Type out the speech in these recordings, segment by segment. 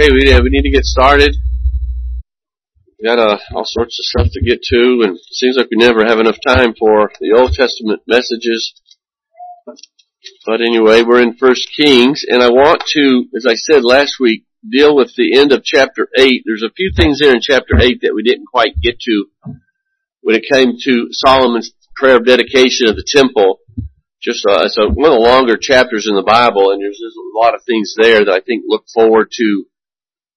Okay, we, uh, we need to get started. We got uh, all sorts of stuff to get to, and it seems like we never have enough time for the Old Testament messages. But anyway, we're in First Kings, and I want to, as I said last week, deal with the end of chapter 8. There's a few things there in chapter 8 that we didn't quite get to when it came to Solomon's prayer of dedication of the temple. Just uh, it's one of the longer chapters in the Bible, and there's, there's a lot of things there that I think look forward to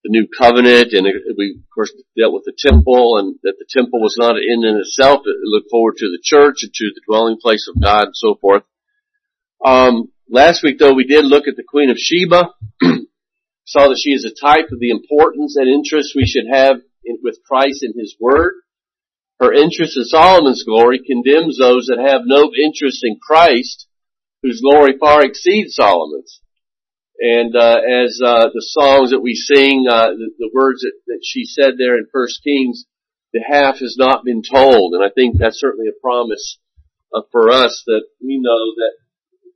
the new covenant, and we of course dealt with the temple, and that the temple was not an end in itself. It looked forward to the church and to the dwelling place of God and so forth. Um, last week though, we did look at the Queen of Sheba. Saw that she is a type of the importance and interest we should have in, with Christ and His Word. Her interest in Solomon's glory condemns those that have no interest in Christ, whose glory far exceeds Solomon's. And uh, as uh, the songs that we sing, uh, the, the, words that, that she said there in First Kings, the half has not been told, and I think that's certainly a promise uh, for us that we know that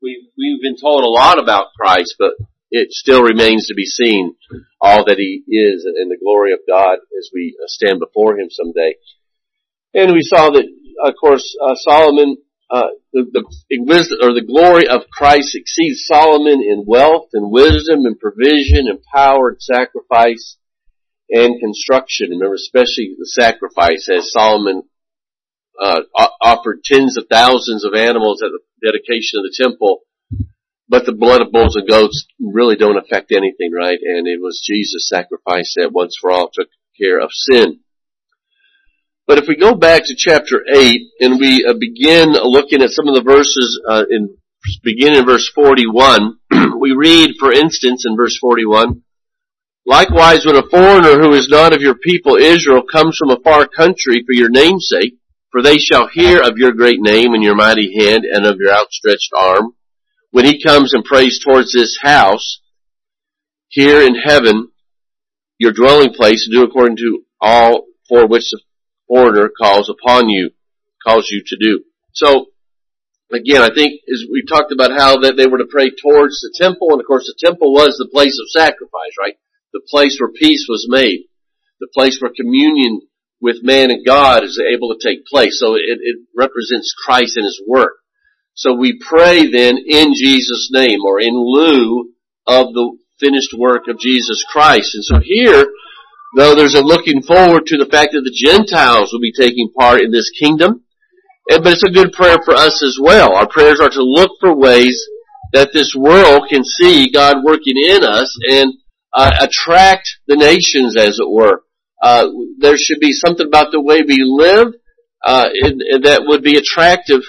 we we've been told a lot about Christ, but it still remains to be seen all that He is and the glory of God as we uh, stand before Him someday. And we saw that, of course, uh, Solomon uh, the, the wisdom or the glory of Christ exceeds Solomon in wealth and wisdom and provision and power and sacrifice and construction. Remember, especially the sacrifice, as Solomon uh, offered tens of thousands of animals at the dedication of the temple, but the blood of bulls and goats really don't affect anything, right? And it was Jesus' sacrifice that once for all took care of sin. But if we go back to chapter 8 and we uh, begin looking at some of the verses uh, in beginning in verse 41, we read, for instance, in verse 41, Likewise, when a foreigner who is not of your people Israel comes from a far country for your name's sake, for they shall hear of your great name and your mighty hand and of your outstretched arm, when he comes and prays towards this house, hear in heaven, your dwelling place, do according to all for which the order calls upon you, calls you to do. So, again, I think as we talked about how that they were to pray towards the temple, and of course the temple was the place of sacrifice, right? The place where peace was made. The place where communion with man and God is able to take place. So it, it represents Christ and His work. So we pray then in Jesus' name or in lieu of the finished work of Jesus Christ. And so here, though there's a looking forward to the fact that the Gentiles will be taking part in this kingdom. But it's a good prayer for us as well. Our prayers are to look for ways that this world can see God working in us and uh, attract the nations, as it were. Uh, there should be something about the way we live uh, in, in that would be attractive.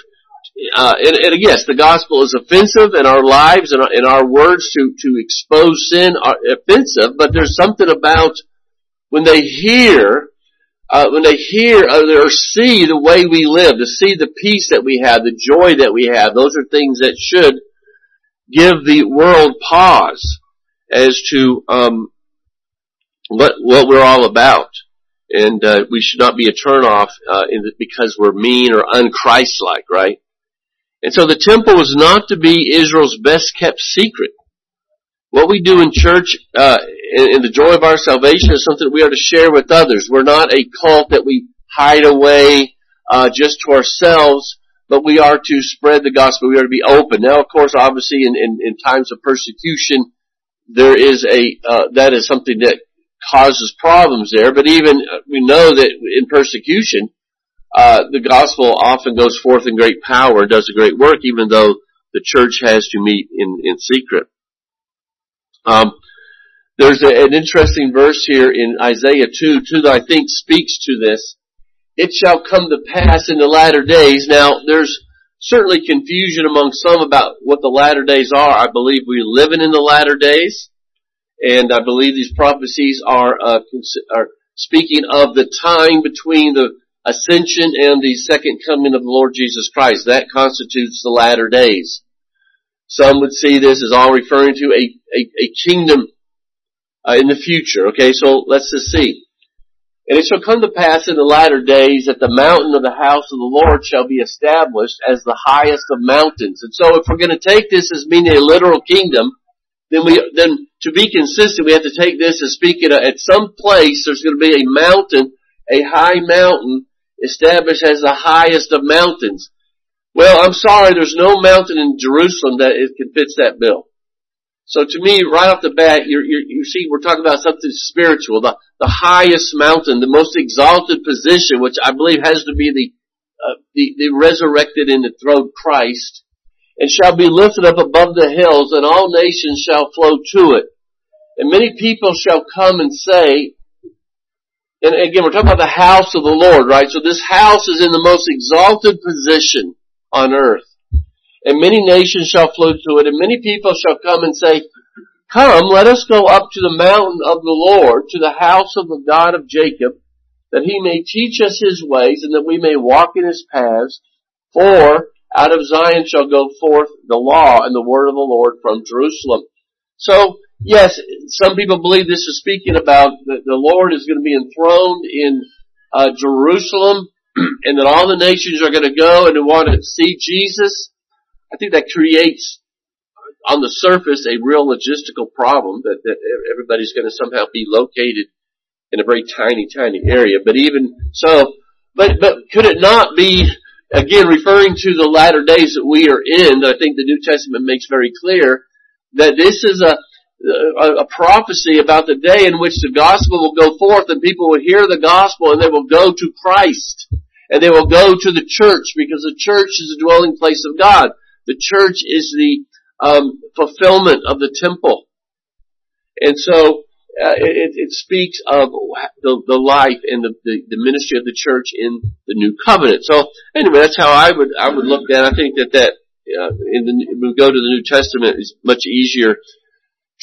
Uh, and, and, yes, the gospel is offensive, and our lives and our, our words to to expose sin are offensive. But there's something about when they hear, uh, when they hear or see the way we live, to see the peace that we have, the joy that we have, those are things that should give the world pause as to um, what what we're all about, and uh, we should not be a turnoff uh, the, because we're mean or unchristlike, right? And so the temple was not to be Israel's best kept secret. What we do in church uh, and, the joy of our salvation is something we are to share with others. We're not a cult that we hide away uh, just to ourselves, but we are to spread the gospel. We are to be open. Now, of course, obviously, in, in, in times of persecution, there is a uh, that is something that causes problems there. But even uh, we know that in persecution, uh, the gospel often goes forth in great power, and does a great work, even though the church has to meet in in secret. Um, there's a, an interesting verse here in Isaiah 2, 2 that I think speaks to this. It shall come to pass in the latter days. Now, there's certainly confusion among some about what the latter days are. I believe we're living in the latter days, and I believe these prophecies are, uh, are speaking of the time between the ascension and the second coming of the Lord Jesus Christ. That constitutes the latter days. Some would see this as all referring to a, a, a kingdom uh, in the future. Okay, so let's just see. And it shall come to pass in the latter days that the mountain of the house of the Lord shall be established as the highest of mountains. And so if we're going to take this as meaning a literal kingdom, then we, then to be consistent, we have to take this and speak it at some place. There's going to be a mountain, a high mountain established as the highest of mountains. Well, I'm sorry, there's no mountain in Jerusalem that it can fits that bill. So to me, right off the bat, you you see, we're talking about something spiritual, the, the highest mountain, the most exalted position, which I believe has to be the, uh, the, the resurrected and enthroned Christ, and shall be lifted up above the hills, and all nations shall flow to it. And many people shall come and say, and again, we're talking about the house of the Lord, right? So this house is in the most exalted position on earth. And many nations shall flow to it, and many people shall come and say, Come, let us go up to the mountain of the Lord, to the house of the God of Jacob, that he may teach us his ways, and that we may walk in his paths. For out of Zion shall go forth the law and the word of the Lord from Jerusalem. So, yes, some people believe this is speaking about that the Lord is going to be enthroned in uh, Jerusalem, and that all the nations are going to go and want to see Jesus. I think that creates, on the surface, a real logistical problem that, that everybody's going to somehow be located in a very tiny, tiny area. But even so, but but could it not be again, referring to the latter days that we are in, I think the New Testament makes very clear that this is a, a, a, prophecy about the day in which the gospel will go forth and people will hear the gospel and they will go to Christ and they will go to the church because the church is the dwelling place of God. The church is the um, fulfillment of the temple. And so uh, it, it, speaks of the, the life and the, the, the, ministry of the church in the new covenant. So anyway, that's how I would I would look at. it. I think that that uh, in the, when we go to the New Testament, it's much easier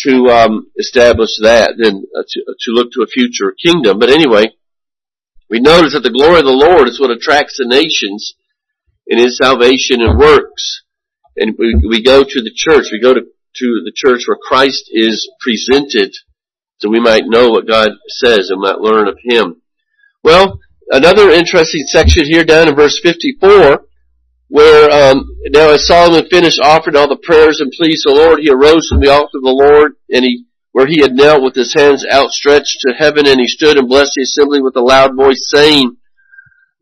to um, establish that than uh, to, to look to a future kingdom. But anyway, we notice that the glory of the Lord is what attracts the nations in His salvation and works. And we, we go to the church. We go to to the church where Christ is presented so we might know what God says and might learn of Him. Well, another interesting section here down in verse 54, where um, now as Solomon finished offering all the prayers and pleas to the Lord, he arose from the altar of the Lord, and he where he had knelt with his hands outstretched to heaven, and he stood and blessed the assembly with a loud voice, saying,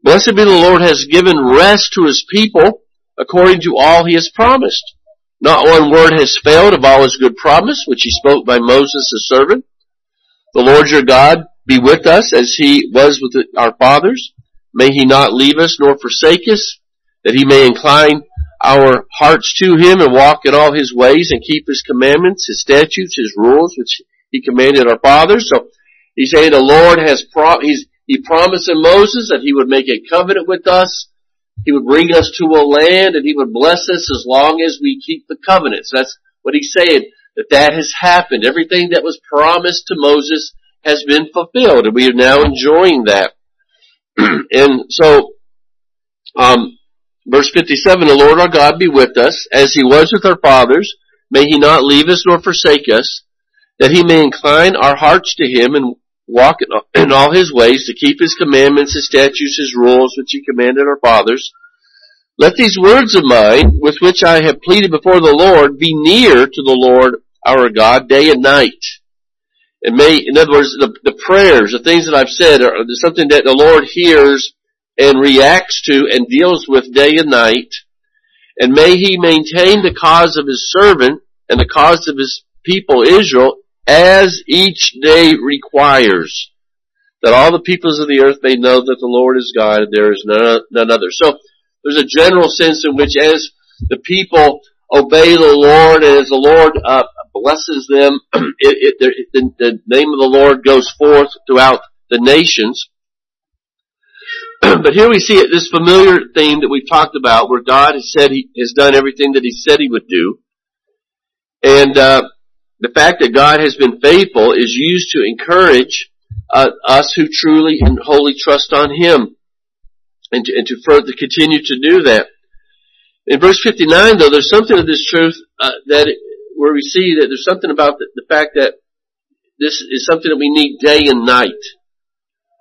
Blessed be the Lord has given rest to his people according to all he has promised. Not one word has failed of all his good promise, which he spoke by Moses his servant. The Lord your God be with us as he was with our fathers. May he not leave us nor forsake us, that he may incline our hearts to him and walk in all his ways and keep his commandments, his statutes, his rules, which he commanded our fathers. So he's saying the Lord has pro- he's, he promised in Moses that he would make a covenant with us. He would bring us to a land and he would bless us as long as we keep the covenants. That's what he's saying that that has happened. Everything that was promised to Moses has been fulfilled, and we are now enjoying that. and so, um, verse 57, the Lord our God be with us, as he was with our fathers. May he not leave us nor forsake us, that he may incline our hearts to him and walk in all his ways to keep his commandments, his statutes, his rules, which he commanded our fathers let these words of mine, with which I have pleaded before the Lord, be near to the Lord our God day and night. And may, in other words, the, the prayers, the things that I've said are something that the Lord hears and reacts to and deals with day and night. And may He maintain the cause of His servant and the cause of His people Israel as each day requires. That all the peoples of the earth may know that the Lord is God and there is none, none other. So, there's a general sense in which as the people obey the Lord and as the Lord uh, blesses them, it, it, the, the name of the Lord goes forth throughout the nations. but here we see it, this familiar theme that we've talked about where God has said he has done everything that he said he would do. And uh, the fact that God has been faithful is used to encourage uh, us who truly and wholly trust on him and to, and to further continue to do that. In verse 59 though, there's something of this truth uh, that it, where we see that there's something about the, the fact that this is something that we need day and night.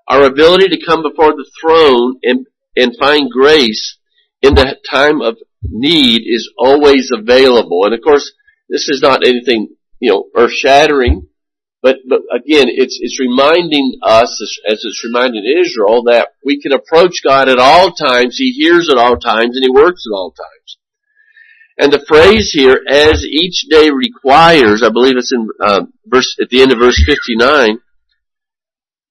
Our ability to come before the throne and, and find grace in the time of need is always available. And of course, this is not anything, you know, earth shattering. But, but again, it's, it's reminding us, as, it's reminding Israel, that we can approach God at all times, He hears at all times, and He works at all times. And the phrase here, as each day requires, I believe it's in uh, verse at the end of verse 59,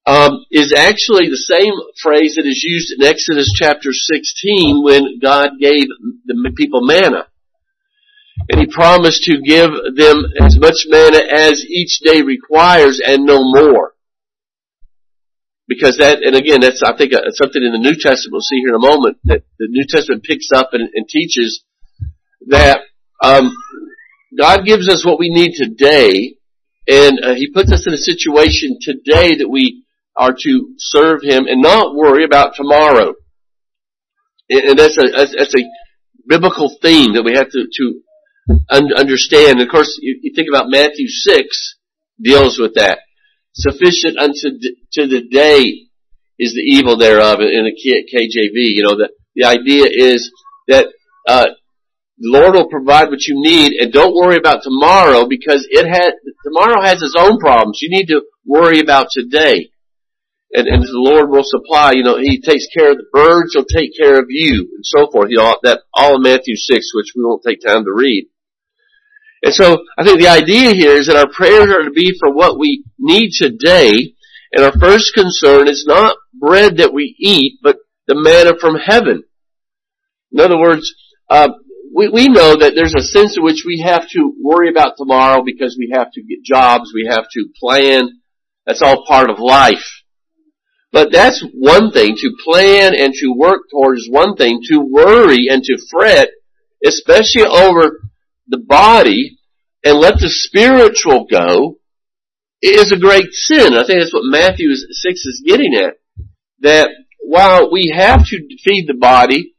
um, is actually the same phrase that is used in Exodus chapter 16 when God gave the people manna. And He promised to give them as much manna as each day requires and no more. Because that, and again, that's, I think, uh, something in the New Testament we'll see here in a moment, that the New Testament picks up and, and teaches that um, God gives us what we need today, and uh, He puts us in a situation today that we are to serve Him and not worry about tomorrow. And, and that's a that's a biblical theme that we have to to un- understand. And of course, you, you think about Matthew six deals with that. Sufficient unto d- to the day is the evil thereof in the KJV. You know, the, the idea is that, uh, the Lord will provide what you need and don't worry about tomorrow because it had, tomorrow has its own problems. You need to worry about today. And, and the Lord will supply, you know, He takes care of the birds, He'll take care of you, and so forth. You know, that all in Matthew 6, which we won't take time to read. And so, I think the idea here is that our prayers are to be for what we need today, and our first concern is not bread that we eat, but the manna from heaven. In other words, uh, we, we know that there's a sense in which we have to worry about tomorrow because we have to get jobs, we have to plan. That's all part of life. But that's one thing. To plan and to work towards one thing. To worry and to fret, especially over the body, and let the spiritual go, is a great sin. I think that's what Matthew 6 is getting at. That while we have to feed the body,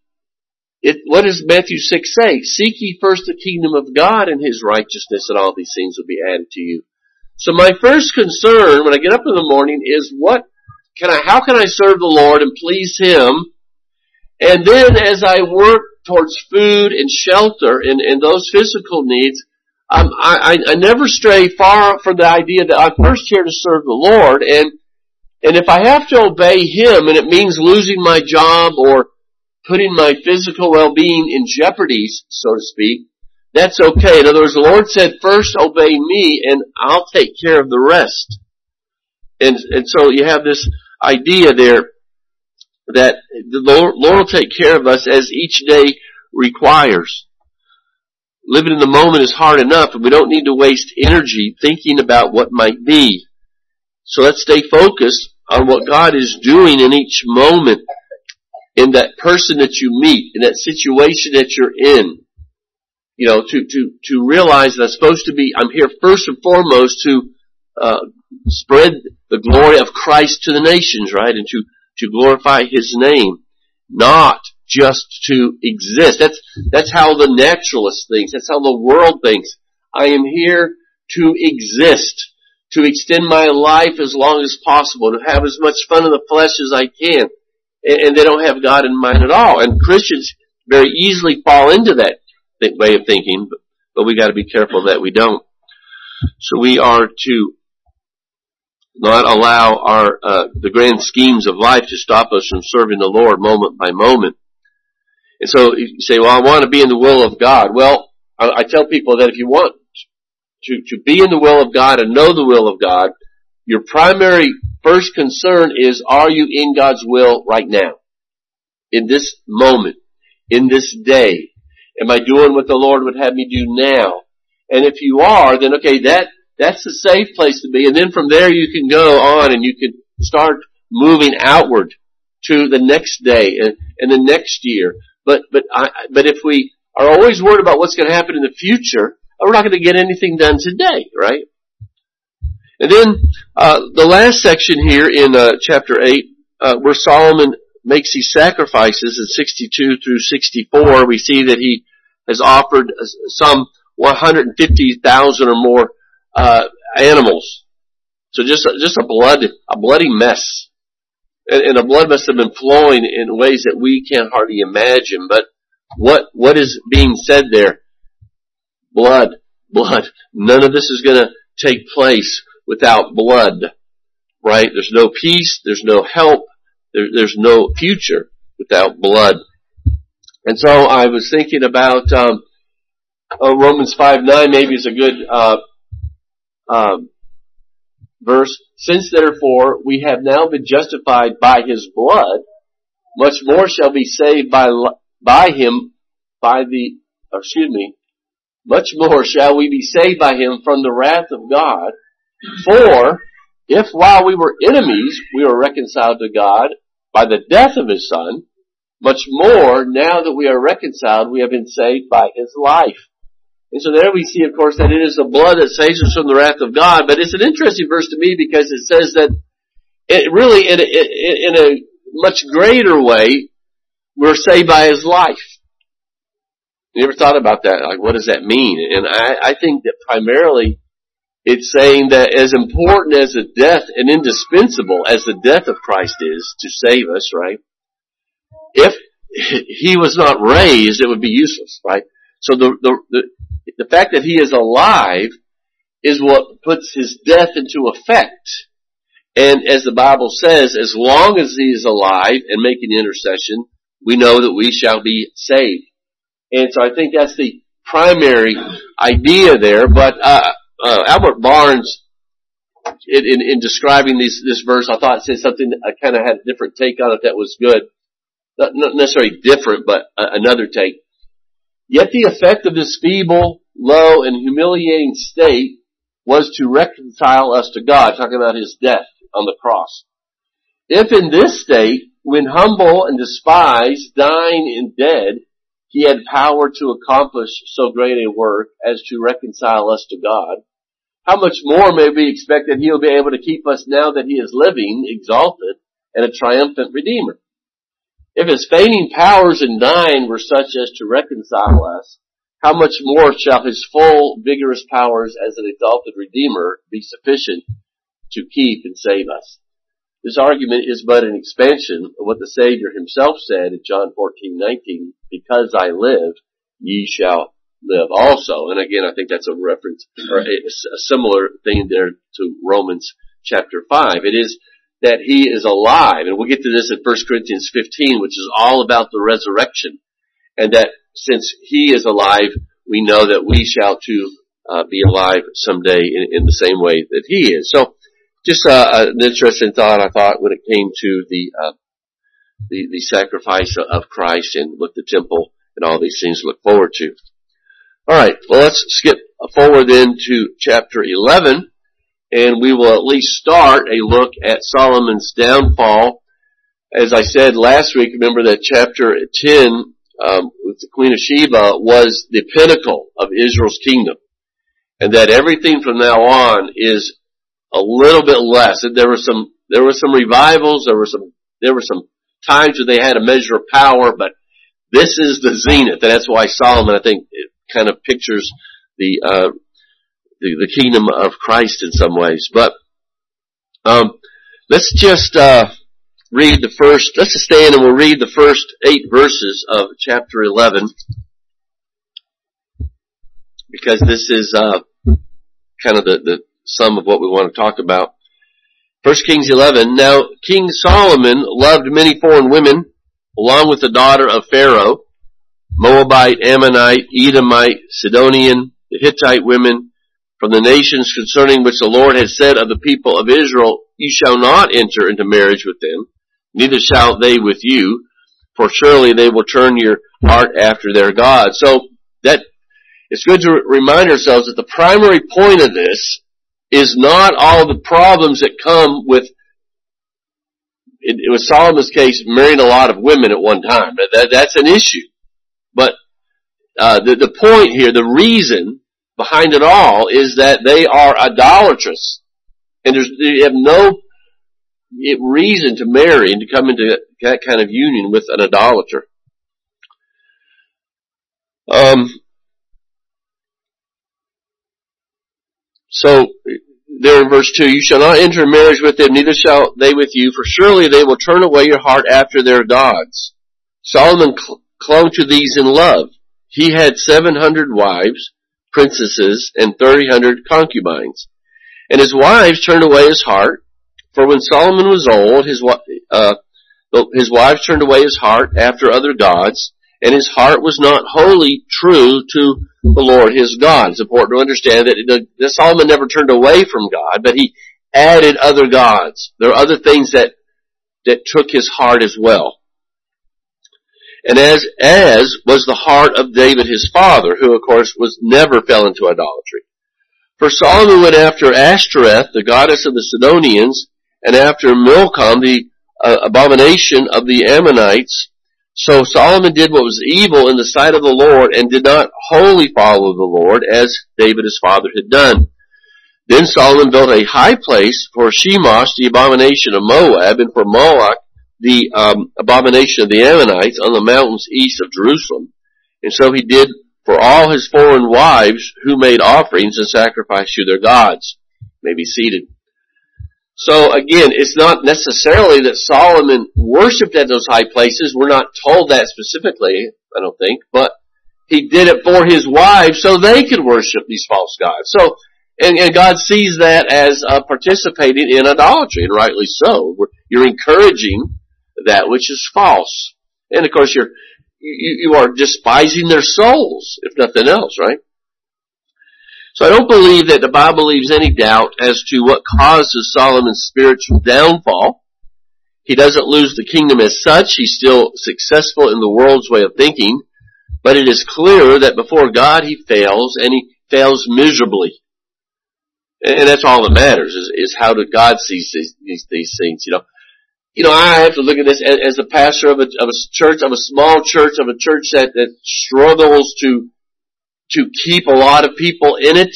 it, what does Matthew 6 say? Seek ye first the kingdom of God and His righteousness and all these things will be added to you. So my first concern when I get up in the morning is what can I, how can I serve the Lord and please Him? And then as I work towards food and shelter and, and those physical needs, um, I, I, never stray far from the idea that I'm first here to serve the Lord and and if I have to obey Him and it means losing my job or putting my physical well-being in jeopardy, so to speak, that's okay. In other words, the Lord said, first obey me and I'll take care of the rest. And, and so you have this idea there that the Lord, Lord will take care of us as each day requires. Living in the moment is hard enough and we don't need to waste energy thinking about what might be. So let's stay focused on what God is doing in each moment in that person that you meet, in that situation that you're in. You know, to, to, to realize that I'm supposed to be, I'm here first and foremost to, uh, spread the glory of Christ to the nations, right? And to, to glorify His name. Not just to exist. That's, that's how the naturalist thinks. That's how the world thinks. I am here to exist. To extend my life as long as possible. To have as much fun in the flesh as I can and they don't have God in mind at all. And Christians very easily fall into that way of thinking, but, but we got to be careful that we don't. So we are to not allow our uh, the grand schemes of life to stop us from serving the Lord moment by moment. And so you say, "Well, I want to be in the will of God." Well, I, I tell people that if you want to to be in the will of God and know the will of God, your primary first concern is, are you in God's will right now? In this moment? In this day? Am I doing what the Lord would have me do now? And if you are, then okay, that, that's a safe place to be. And then from there you can go on and you can start moving outward to the next day and, and the next year. But, but I, but if we are always worried about what's going to happen in the future, we're not going to get anything done today, right? And then uh, the last section here in uh, chapter eight, uh, where Solomon makes these sacrifices in 62 through 64, we see that he has offered uh, some 150,000 or more uh, animals. So just just a blood a bloody mess, and, and the blood must have been flowing in ways that we can't hardly imagine. But what what is being said there? Blood blood. None of this is going to take place without blood, right? There's no peace, there's no help, there, there's no future without blood. And so I was thinking about um, uh, Romans 5 9 maybe is a good uh, um, verse. Since therefore we have now been justified by his blood, much more shall be saved by by him by the excuse me much more shall we be saved by him from the wrath of God. For if while we were enemies we were reconciled to God by the death of his son, much more now that we are reconciled we have been saved by his life. And so there we see, of course, that it is the blood that saves us from the wrath of God. But it's an interesting verse to me because it says that it really, in a, in a much greater way, we're saved by His life. You ever thought about that? Like, what does that mean? And I, I think that primarily it's saying that as important as the death and indispensable as the death of Christ is to save us, right? If He was not raised, it would be useless, right? So the, the, the, the fact that he is alive is what puts his death into effect. And as the Bible says, as long as he is alive and making intercession, we know that we shall be saved. And so I think that's the primary idea there. But uh, uh, Albert Barnes, in, in, in describing these, this verse, I thought said something I kind of had a different take on it that was good. Not, not necessarily different, but uh, another take. Yet the effect of this feeble, low, and humiliating state was to reconcile us to God, talking about his death on the cross. If in this state, when humble and despised, dying and dead, he had power to accomplish so great a work as to reconcile us to God, how much more may we expect that he will be able to keep us now that he is living, exalted, and a triumphant Redeemer? If his feigning powers in dying were such as to reconcile us, how much more shall his full, vigorous powers as an exalted Redeemer be sufficient to keep and save us? This argument is but an expansion of what the Savior himself said in John 14, 19, because I live, ye shall live also. And again, I think that's a reference, or a, a similar thing there to Romans chapter 5. It is that he is alive. And we'll get to this in 1 Corinthians 15, which is all about the resurrection. And that since he is alive, we know that we shall too uh, be alive someday in, in, the same way that he is. So, just uh, an interesting thought I thought when it came to the uh, the, the sacrifice of Christ and what the temple and all these things look forward to. All right, well let's skip forward then to chapter 11 and we will at least start a look at Solomon's downfall. As I said last week, remember that chapter 10 um, with the Queen of Sheba was the pinnacle of Israel's kingdom, and that everything from now on is a little bit less. And there were some there were some revivals, there were some there were some times where they had a measure of power, but this is the zenith, and that's why Solomon, I think, kind of pictures the uh, the, the kingdom of Christ in some ways. But um, let's just uh, read the first. Let's just stand and we'll read the first eight verses of chapter eleven, because this is uh, kind of the, the sum of what we want to talk about. First Kings 11. Now, King Solomon loved many foreign women, along with the daughter of Pharaoh, Moabite, Ammonite, Edomite, Sidonian, the Hittite women, from the nations concerning which the Lord has said of the people of Israel, you shall not enter into marriage with them, neither shall they with you, for surely they will turn your heart after their God. So that it's good to remind ourselves that the primary point of this is not all the problems that come with it, it was Solomon's case marrying a lot of women at one time. That, that's an issue. But uh, the, the point here, the reason behind it all is that they are idolatrous. And there's, they have no reason to marry and to come into that kind of union with an idolater. Um, so, there in verse 2, you shall not enter marriage with them, neither shall they with you, for surely they will turn away your heart after their gods. Solomon cl- clung to these in love. He had 700 wives, princesses and thirty hundred concubines. And his wives turned away his heart, for when Solomon was old, his, uh, his wives turned away his heart after other gods, and his heart was not wholly true to the Lord his God. It's important to understand that, that Solomon never turned away from God, but he added other gods. There are other things that, that took his heart as well. And as, as was the heart of David his father, who of course was never fell into idolatry. For Solomon went after Ashtoreth, the goddess of the Sidonians, and after Milcom, the uh, abomination of the Ammonites. So Solomon did what was evil in the sight of the Lord and did not wholly follow the Lord as David his father had done. Then Solomon built a high place for Chemosh, the abomination of Moab, and for Moloch, the um, abomination of the Ammonites, on the mountains east of Jerusalem. And so he did for all his foreign wives who made offerings and sacrificed to their gods. May be seated. So again, it's not necessarily that Solomon worshipped at those high places. We're not told that specifically, I don't think, but he did it for his wives so they could worship these false gods. So, and, and God sees that as uh, participating in idolatry, and rightly so. You're encouraging that which is false. And of course you're, you, you are despising their souls, if nothing else, right? So I don't believe that the Bible leaves any doubt as to what causes Solomon's spiritual downfall. He doesn't lose the kingdom as such. He's still successful in the world's way of thinking. But it is clear that before God he fails, and he fails miserably. And that's all that matters, is, is how do God see these, these, these things, you know. You know, I have to look at this as, as a pastor of a, of a church, of a small church, of a church that, that struggles to to keep a lot of people in it.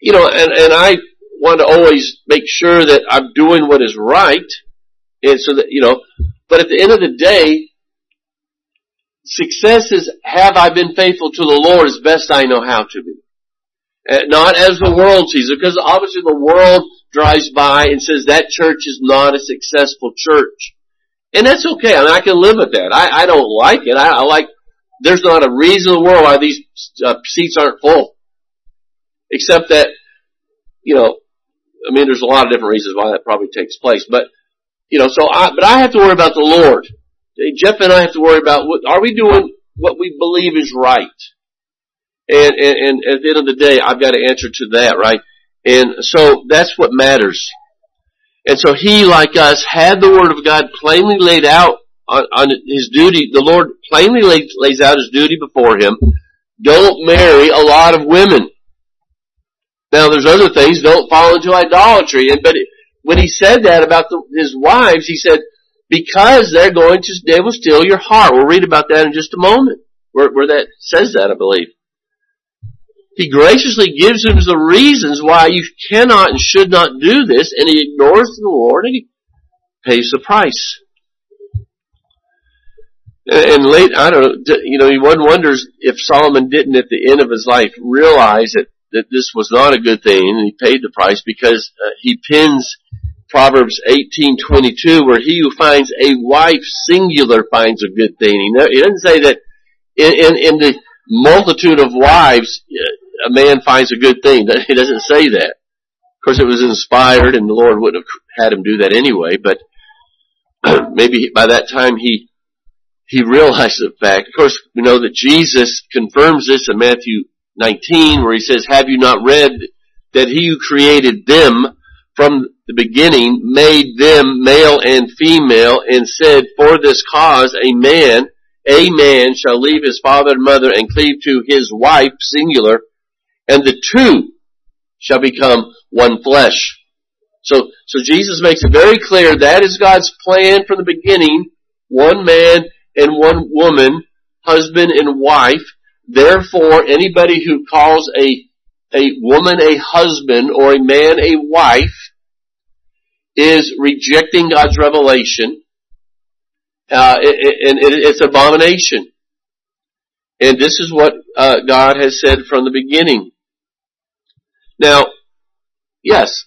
You know, and, and I want to always make sure that I'm doing what is right. And so that, you know, but at the end of the day, success is have I been faithful to the Lord as best I know how to be. Not as the world sees it, because obviously the world drives by and says that church is not a successful church. And that's okay. I mean, I can live with that. I, I don't like it. I, I like there's not a reason in the world why these uh, seats aren't full. Except that, you know, I mean, there's a lot of different reasons why that probably takes place. But, you know, so I, but I have to worry about the Lord. Jeff and I have to worry about what, are we doing what we believe is right? And, and, and at the end of the day, I've got to answer to that, right? And so that's what matters. And so he, like us, had the Word of God plainly laid out on, on his duty, the Lord plainly lays, lays out his duty before him. Don't marry a lot of women. Now there's other things, don't fall into idolatry. And, but when he said that about the, his wives, he said, because they're going to, they will steal your heart. We'll read about that in just a moment, where, where that says that, I believe. He graciously gives him the reasons why you cannot and should not do this, and he ignores the Lord and he pays the price. And late, I don't know, you know, one wonders if Solomon didn't at the end of his life realize that, that this was not a good thing and he paid the price because uh, he pins Proverbs 18:22 where he who finds a wife singular finds a good thing. He, doesn't say that in, in, in the multitude of wives a man finds a good thing. He doesn't say that. Of course it was inspired and the Lord wouldn't have had him do that anyway, but maybe by that time he he realized the fact. Of course, we know that Jesus confirms this in Matthew 19 where he says, have you not read that he who created them from the beginning made them male and female and said, for this cause a man, a man shall leave his father and mother and cleave to his wife, singular, and the two shall become one flesh. So, so Jesus makes it very clear that is God's plan from the beginning. One man and one woman, husband and wife. Therefore, anybody who calls a, a woman a husband or a man a wife is rejecting God's revelation. Uh, and it, it's abomination. And this is what uh, God has said from the beginning. Now, yes,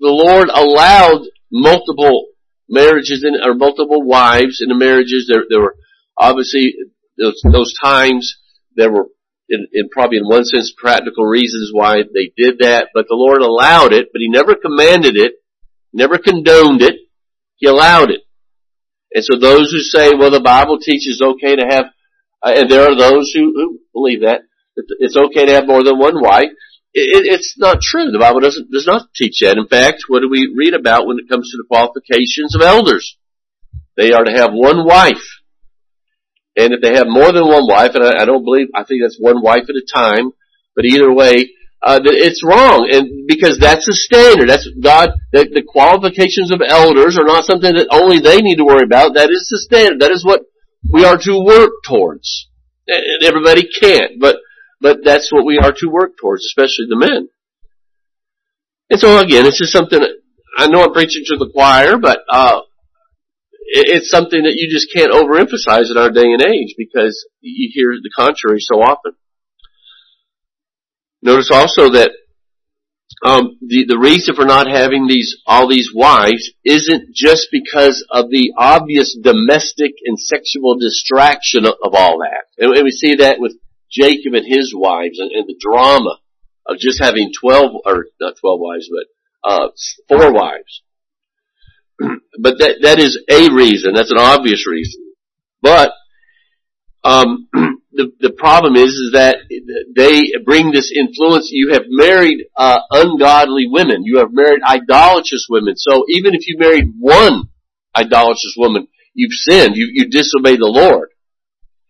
the Lord allowed multiple marriages in, or multiple wives in the marriages. There, there were obviously those, those times there were in, in probably in one sense practical reasons why they did that, but the Lord allowed it, but He never commanded it, never condoned it, He allowed it. And so those who say, well, the Bible teaches okay to have, uh, and there are those who, who believe that, that it's okay to have more than one wife, it, it's not true. The Bible doesn't, does not teach that. In fact, what do we read about when it comes to the qualifications of elders? They are to have one wife. And if they have more than one wife, and I, I don't believe, I think that's one wife at a time, but either way, uh, it's wrong, and because that's the standard. That's God. The, the qualifications of elders are not something that only they need to worry about. That is the standard. That is what we are to work towards. And everybody can't, but but that's what we are to work towards, especially the men. And so again, it's just something. I know I'm preaching to the choir, but uh, it's something that you just can't overemphasize in our day and age because you hear the contrary so often. Notice also that um, the the reason for not having these all these wives isn't just because of the obvious domestic and sexual distraction of, of all that, and, and, we see that with Jacob and his wives and, and, the drama of just having twelve or not twelve wives, but uh, four wives but that that is a reason. That's an obvious reason. But um, the the problem is is that they bring this influence. You have married uh, ungodly women. You have married idolatrous women. So even if you married one idolatrous woman, you've sinned. You you disobeyed the Lord,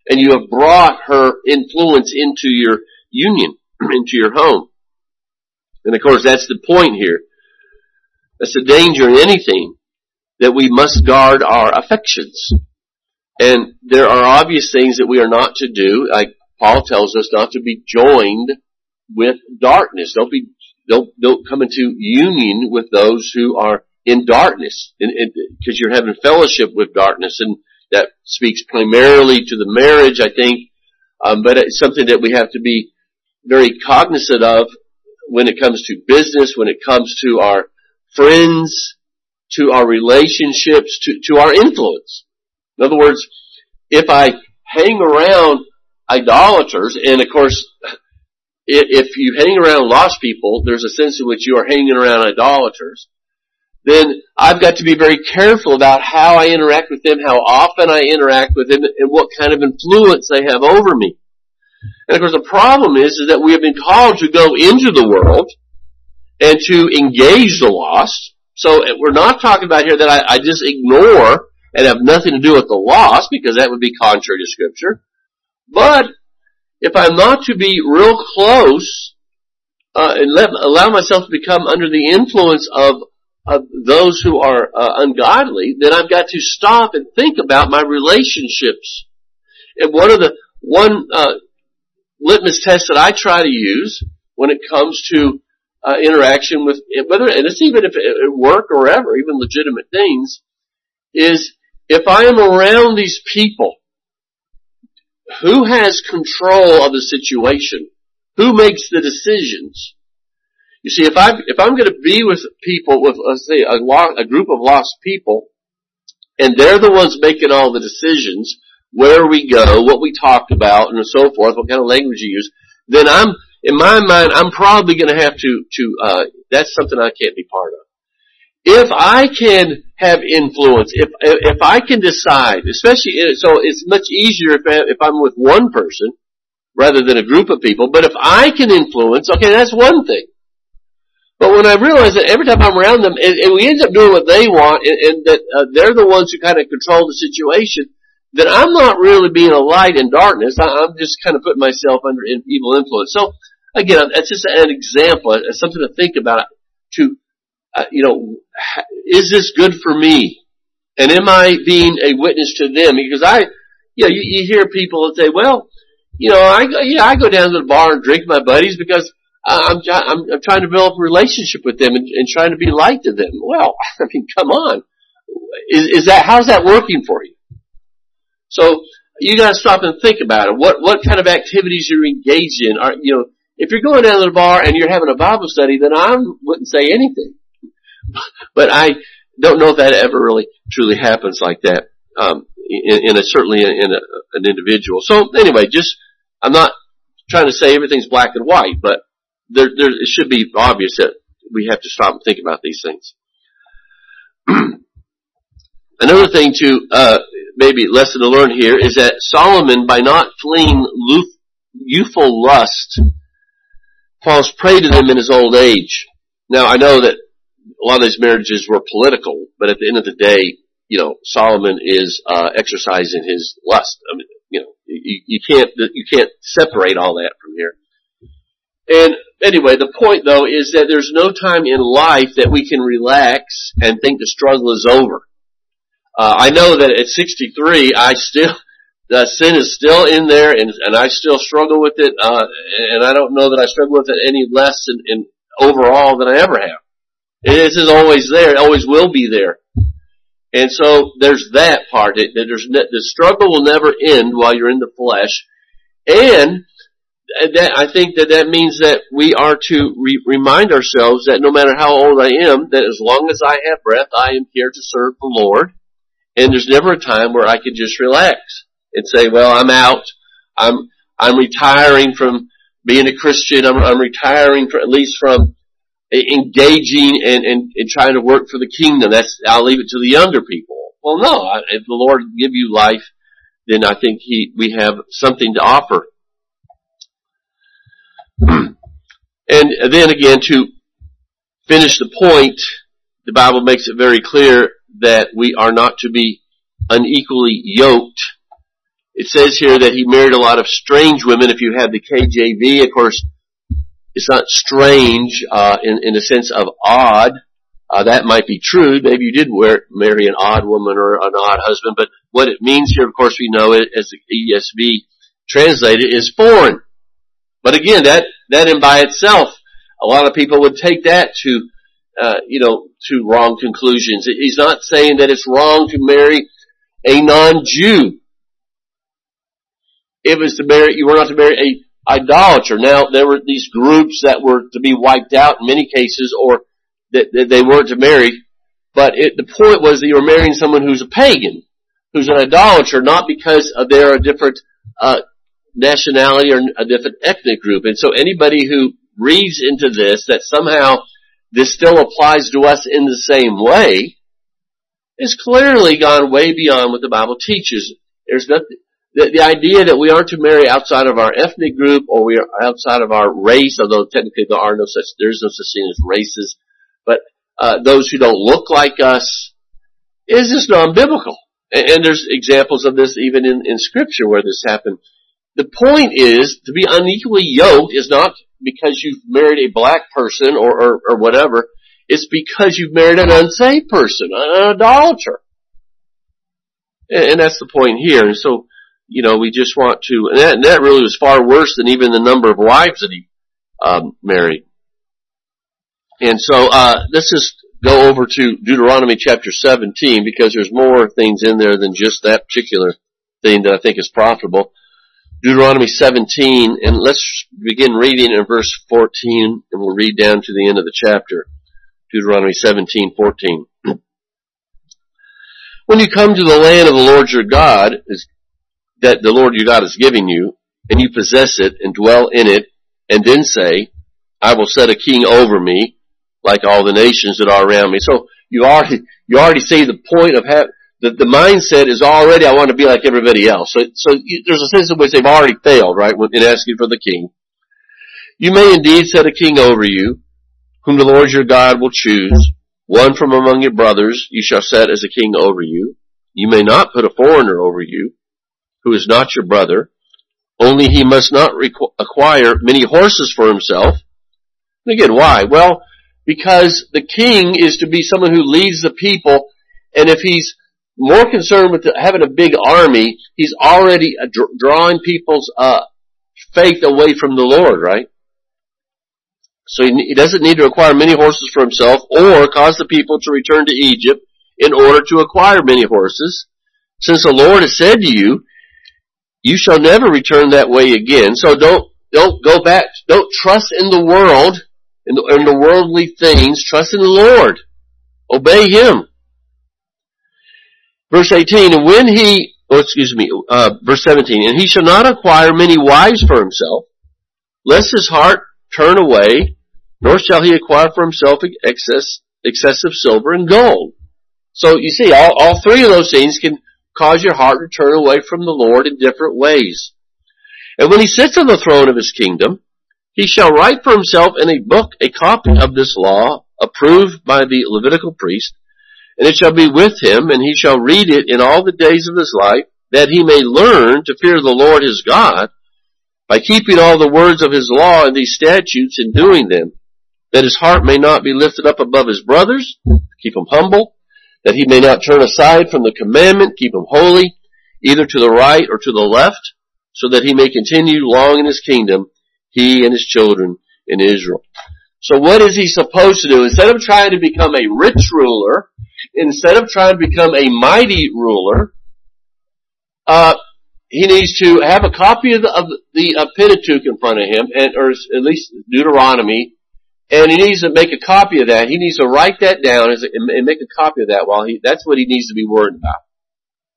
and you have brought her influence into your union, into your home. And of course, that's the point here. That's the danger in anything that we must guard our affections. And there are obvious things that we are not to do, like Paul tells us not to be joined with darkness. Don't be, don't, don't come into union with those who are in darkness, because you're having fellowship with darkness, and that speaks primarily to the marriage, I think, um, but it's something that we have to be very cognizant of when it comes to business, when it comes to our friends, to our relationships, to, to our influence. In other words, if I hang around idolaters, and of course, if you hang around lost people, there's a sense in which you are hanging around idolaters, then I've got to be very careful about how I interact with them, how often I interact with them, and what kind of influence they have over me. And of course the problem is, is that we have been called to go into the world and to engage the lost, so we're not talking about here that I, I just ignore and have nothing to do with the lost because that would be contrary to scripture. But if I'm not to be real close uh, and let, allow myself to become under the influence of, of those who are uh, ungodly, then I've got to stop and think about my relationships. And one of the one uh, litmus test that I try to use when it comes to uh, interaction with whether and it's even if at work or ever, even legitimate things, is if I am around these people, who has control of the situation? Who makes the decisions? You see, if I if I'm going to be with people with let's say a, a group of lost people, and they're the ones making all the decisions, where we go, what we talk about, and so forth, what kind of language you use, then I'm in my mind, I'm probably going to have to, to, uh, that's something I can't be part of. If I can have influence, if, if I can decide, especially, so it's much easier if, if I'm with one person rather than a group of people, but if I can influence, okay, that's one thing. But when I realize that every time I'm around them, and, and we end up doing what they want, and, and that uh, they're the ones who kind of control the situation, then I'm not really being a light in darkness. I, I'm just kind of putting myself under evil influence. So again, that's just an example, it's something to think about. To, uh, you know, is this good for me? And am I being a witness to them? Because I, you know, you, you hear people that say, well, you know, I, yeah, I go down to the bar and drink with my buddies because I'm, I'm, I'm trying to develop a relationship with them and, and trying to be light to them. Well, I mean, come on. Is, is that, how's that working for you? So, you gotta stop and think about it. What, what kind of activities you're engaged in? Are, you know, if you're going down to the bar and you're having a Bible study, then I wouldn't say anything. But I don't know if that ever really truly happens like that. Um, in, in a certainly in a, an individual. So anyway, just I'm not trying to say everything's black and white, but there, there, it should be obvious that we have to stop and think about these things. Another thing to, uh, maybe lesson to learn here is that Solomon, by not fleeing youthful lust, falls prey to them in his old age. Now I know that a lot of these marriages were political, but at the end of the day, you know, Solomon is uh, exercising his lust. I mean, you know, you, you can't you can't separate all that from here. And anyway, the point though is that there's no time in life that we can relax and think the struggle is over. Uh, I know that at 63, I still the sin is still in there, and and I still struggle with it. Uh, and I don't know that I struggle with it any less in, in overall than I ever have. It is always there. It always will be there. And so there's that part. That there's the struggle will never end while you're in the flesh, and Uh, that I think that that means that we are to re- remind ourselves that no matter how old I am, that as long as I have breath, I am here to serve the Lord. And there's never a time where I can just relax and say, "Well, I'm out. I'm I'm retiring from being a Christian. I'm, I'm retiring for, at least from engaging and, and, and trying to work for the kingdom. That's, I'll leave it to the younger people. Well, no, if the Lord give you life, then I think he, we have something to offer. and then again, to finish the point, the Bible makes it very clear that we are not to be unequally yoked. It says here that he married a lot of strange women. If you have the KJV, of course, it's not strange uh, in in the sense of odd. Uh, that might be true. Maybe you did wear, marry an odd woman or an odd husband, but what it means here, of course, we know it as the ESV translated is foreign. But again, that that in by itself, a lot of people would take that to, uh, you know, to wrong conclusions. He's not saying that it's wrong to marry a non-Jew. It was to marry, you were not to marry a idolater. Now, there were these groups that were to be wiped out in many cases, or that, that they weren't to marry. But it, the point was that you were marrying someone who's a pagan, who's an idolater, not because they're a different uh, nationality or a different ethnic group. And so anybody who reads into this that somehow this still applies to us in the same way is clearly gone way beyond what the Bible teaches. There's nothing, the, the idea that we aren't to marry outside of our ethnic group or we are outside of our race, although technically there are no such, there's no such thing as races, but uh, those who don't look like us, is just non-biblical. And, and there's examples of this even in, in scripture where this happened. The point is, to be unequally yoked is not because you've married a black person or, or, or whatever. It's because you've married an unsaved person, an idolater. And, and that's the point here. And so, you know, we just want to, and that, and that really was far worse than even the number of wives that he um, married. And so uh, let's just go over to Deuteronomy chapter 17 because there's more things in there than just that particular thing that I think is profitable. Deuteronomy 17, and let's begin reading in verse 14, and we'll read down to the end of the chapter. Deuteronomy 17, 14. When you come to the land of the Lord your God, that the Lord your God is giving you, and you possess it and dwell in it, and then say, I will set a king over me, like all the nations that are around me. So you already, you already see the point of having, the, the mindset is already, I want to be like everybody else. So, so you, there's a sense in which they've already failed, right, in asking for the king. You may indeed set a king over you, whom the Lord your God will choose. One from among your brothers you shall set as a king over you. You may not put a foreigner over you, who is not your brother, only he must not requ- acquire many horses for himself. And again, why? Well, because the king is to be someone who leads the people, and if he's more concerned with having a big army, he's already drawing people's uh, faith away from the Lord, right? So he, he doesn't need to acquire many horses for himself or cause the people to return to Egypt in order to acquire many horses. Since the Lord has said to you, you shall never return that way again. So don't, don't go back, don't trust in the world, in the, in the worldly things, trust in the Lord. Obey Him. Verse 18, and when he, oh excuse me, uh, verse 17, and he shall not acquire many wives for himself, lest his heart turn away, nor shall he acquire for himself excess, excessive silver and gold. So you see, all, all three of those things can cause your heart to turn away from the Lord in different ways. And when he sits on the throne of his kingdom, he shall write for himself in a book a copy of this law, approved by the Levitical priest, and it shall be with him, and he shall read it in all the days of his life, that he may learn to fear the Lord his God, by keeping all the words of his law and these statutes and doing them, that his heart may not be lifted up above his brothers, keep him humble, that he may not turn aside from the commandment, keep him holy, either to the right or to the left, so that he may continue long in his kingdom, he and his children in Israel. So what is he supposed to do? Instead of trying to become a rich ruler, instead of trying to become a mighty ruler, uh, he needs to have a copy of the, of the uh, Pentateuch in front of him, and, or at least Deuteronomy, and he needs to make a copy of that. He needs to write that down and make a copy of that while he, that's what he needs to be worried about.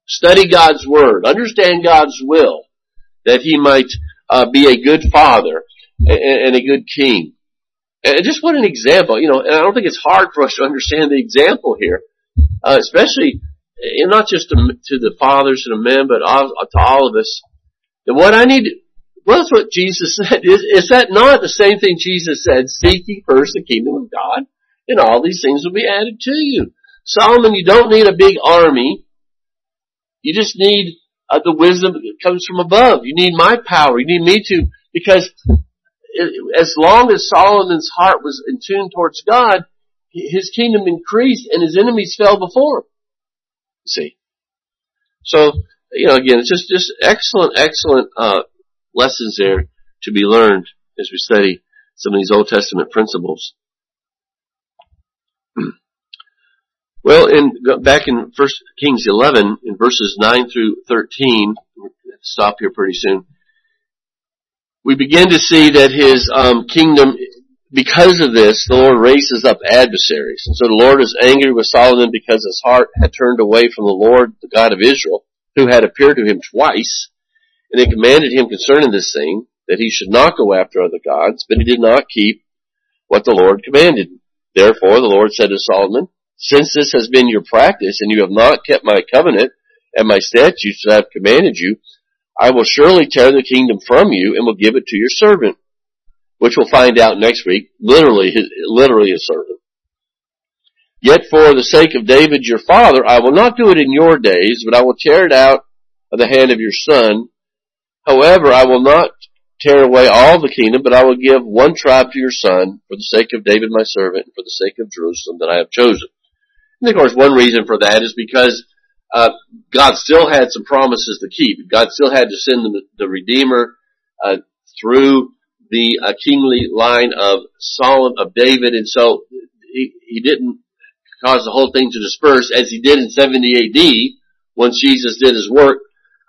Study God's Word. Understand God's will. That he might uh, be a good father and, and, a good king. And just what an example, you know, and I don't think it's hard for us to understand the example here. Uh, especially, and not just to, to, the fathers and the men, but all, to all of us. That what I need, well, that's what Jesus said. Is, is that not the same thing Jesus said? Seek ye first the kingdom of God, and all these things will be added to you. Solomon, you don't need a big army. You just need uh, the wisdom that comes from above. You need my power. You need me to, because it, as long as Solomon's heart was in tune towards God, his kingdom increased and his enemies fell before him. See. So, you know, again, it's just, just excellent, excellent, uh, lessons there to be learned as we study some of these Old Testament principles. well, in back in 1 Kings 11, in verses 9 through 13, stop here pretty soon. We begin to see that his um, kingdom, because of this, the Lord raises up adversaries. And so the Lord is angry with Solomon because his heart had turned away from the Lord, the God of Israel, who had appeared to him twice and they commanded him concerning this thing, that he should not go after other gods, but he did not keep what the Lord commanded. Therefore the Lord said to Solomon, Since this has been your practice, and you have not kept my covenant and my statutes that I have commanded you, I will surely tear the kingdom from you and will give it to your servant, which we'll find out next week, literally, literally a servant. Yet for the sake of David your father, I will not do it in your days, but I will tear it out of the hand of your son, However, I will not tear away all the kingdom, but I will give one tribe to your son for the sake of David my servant and for the sake of Jerusalem that I have chosen. And of course, one reason for that is because uh, God still had some promises to keep. God still had to send the, the Redeemer uh, through the uh, kingly line of Solomon of David, and so he, he didn't cause the whole thing to disperse as he did in 70 AD once Jesus did his work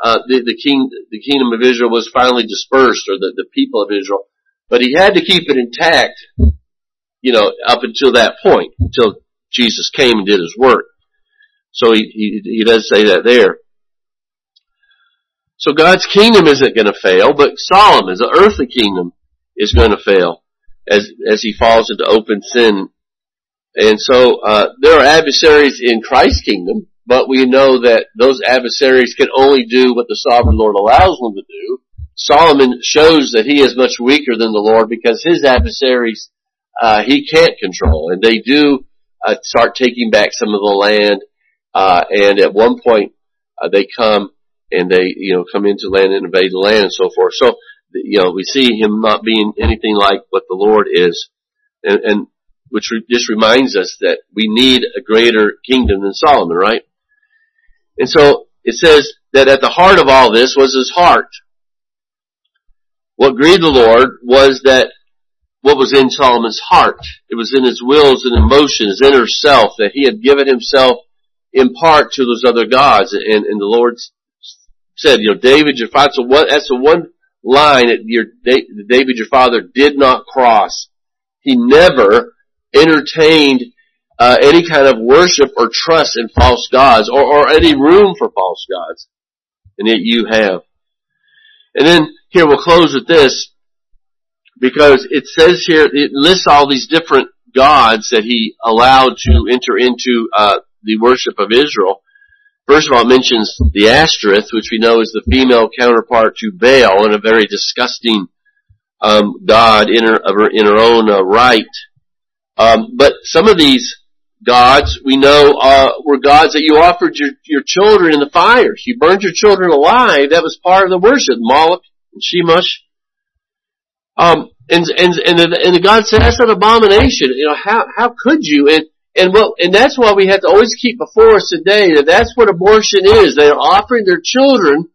uh, the, the king, the kingdom of Israel was finally dispersed, or the, the people of Israel. But he had to keep it intact, you know, up until that point, until Jesus came and did his work. So he, he, he does say that there. So God's kingdom isn't going to fail, but Solomon's, the earthly kingdom, is going to fail as as he falls into open sin. And so uh, there are adversaries in Christ's kingdom but we know that those adversaries can only do what the sovereign Lord allows them to do. Solomon shows that he is much weaker than the Lord because his adversaries uh, he can't control, and they do uh, start taking back some of the land. Uh, and at one point, uh, they come and they you know come into land and invade the land and so forth. So you know we see him not being anything like what the Lord is, and, and which re- just reminds us that we need a greater kingdom than Solomon, right? And so it says that at the heart of all this was his heart. What grieved the Lord was that what was in Solomon's heart. It was in his wills and emotions, inner self, that he had given himself in part to those other gods. And, and the Lord said, you know, David, your father, so what, that's the one line that your, David, your father, did not cross. He never entertained uh, any kind of worship or trust in false gods or, or any room for false gods. And yet you have. And then here we'll close with this. because it says here, it lists all these different gods that he allowed to enter into uh, the worship of Israel. First of all, it mentions the Ashtoreth, which we know is the female counterpart to Baal, and a very disgusting um, god in her, in her own uh, right. Um, but some of these gods we know uh, were gods that you offered your, your children in the fires. You burned your children alive. That was part of the worship. Moloch and Chemosh. Um, and and and the, and the God said that's an abomination. You know how how could you? And and what and that's why we have to always keep before us today that that's what abortion is. They are offering their children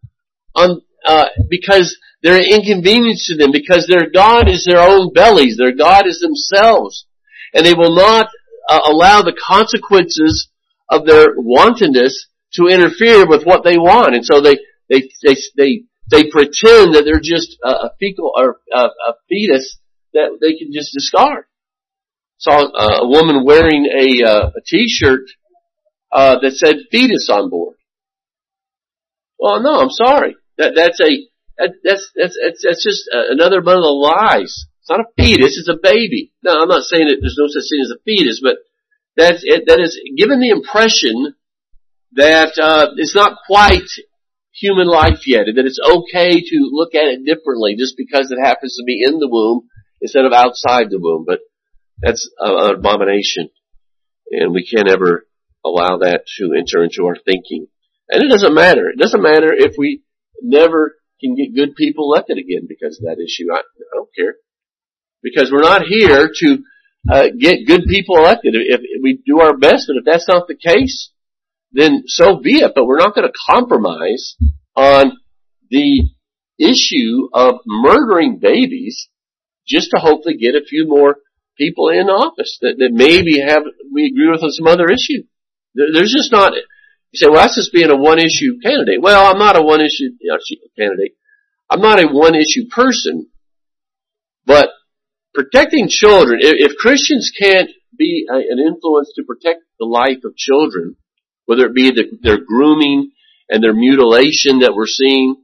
on uh, because they're an inconvenience to them because their God is their own bellies. Their God is themselves, and they will not uh, allow the consequences of their wantonness to interfere with what they want. And so they they they they they pretend that they're just a, fecal or a, a fetus that they can just discard. Saw a woman wearing a uh, a T-shirt uh, that said "fetus" on board. Well, no, I'm sorry. That that's a that, that's that's that's, just another one of the lies. It's not a fetus; it's a baby. No, I'm not saying that there's no such thing as a fetus, but that's it. That is given the impression that uh, it's not quite human life yet, and that it's okay to look at it differently just because it happens to be in the womb instead of outside the womb. But that's an abomination, and we can't ever allow that to enter into our thinking. And it doesn't matter. It doesn't matter if we never can get good people elected again because of that issue. I, I don't care. Because we're not here to uh, get good people elected. If, if we do our best, but if that's not the case, then so be it. But we're not going to compromise on the issue of murdering babies just to hopefully get a few more people in office that, that maybe have we agree with on some other issue. There's just not. You say, well, that's just being a one issue candidate. Well, I'm not a one issue candidate. I'm not a one issue person, but protecting children. If, Christians can't be an influence to protect the life of children, whether it be the, their grooming and their mutilation that we're seeing,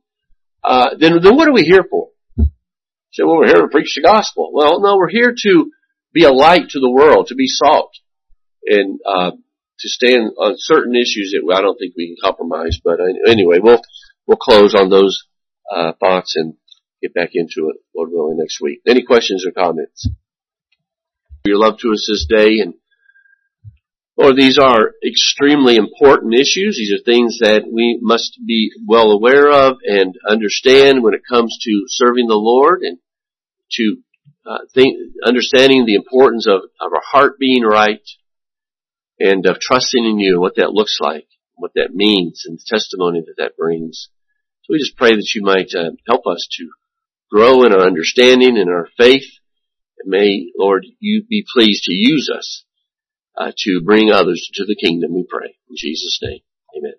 uh, then, then what are we here for? So, well, we're here to preach the gospel. Well, no, we're here to be a light to the world, to be salt, and uh, to stand on certain issues that I don't think we can compromise. But anyway, we'll we'll close on those uh, thoughts and get back into it, Lord willing, next week. Any questions or comments? Your love to us this day and Lord, these are extremely important issues. These are things that we must be well aware of and understand when it comes to serving the Lord and to uh, think, understanding the importance of, of our heart being right and of trusting in you what that looks like, what that means, and the testimony that that brings. So we just pray that you might uh, help us to grow in our understanding and our faith. And may, Lord, you be pleased to use us uh, to bring others to the kingdom, we pray. In Jesus' name, amen.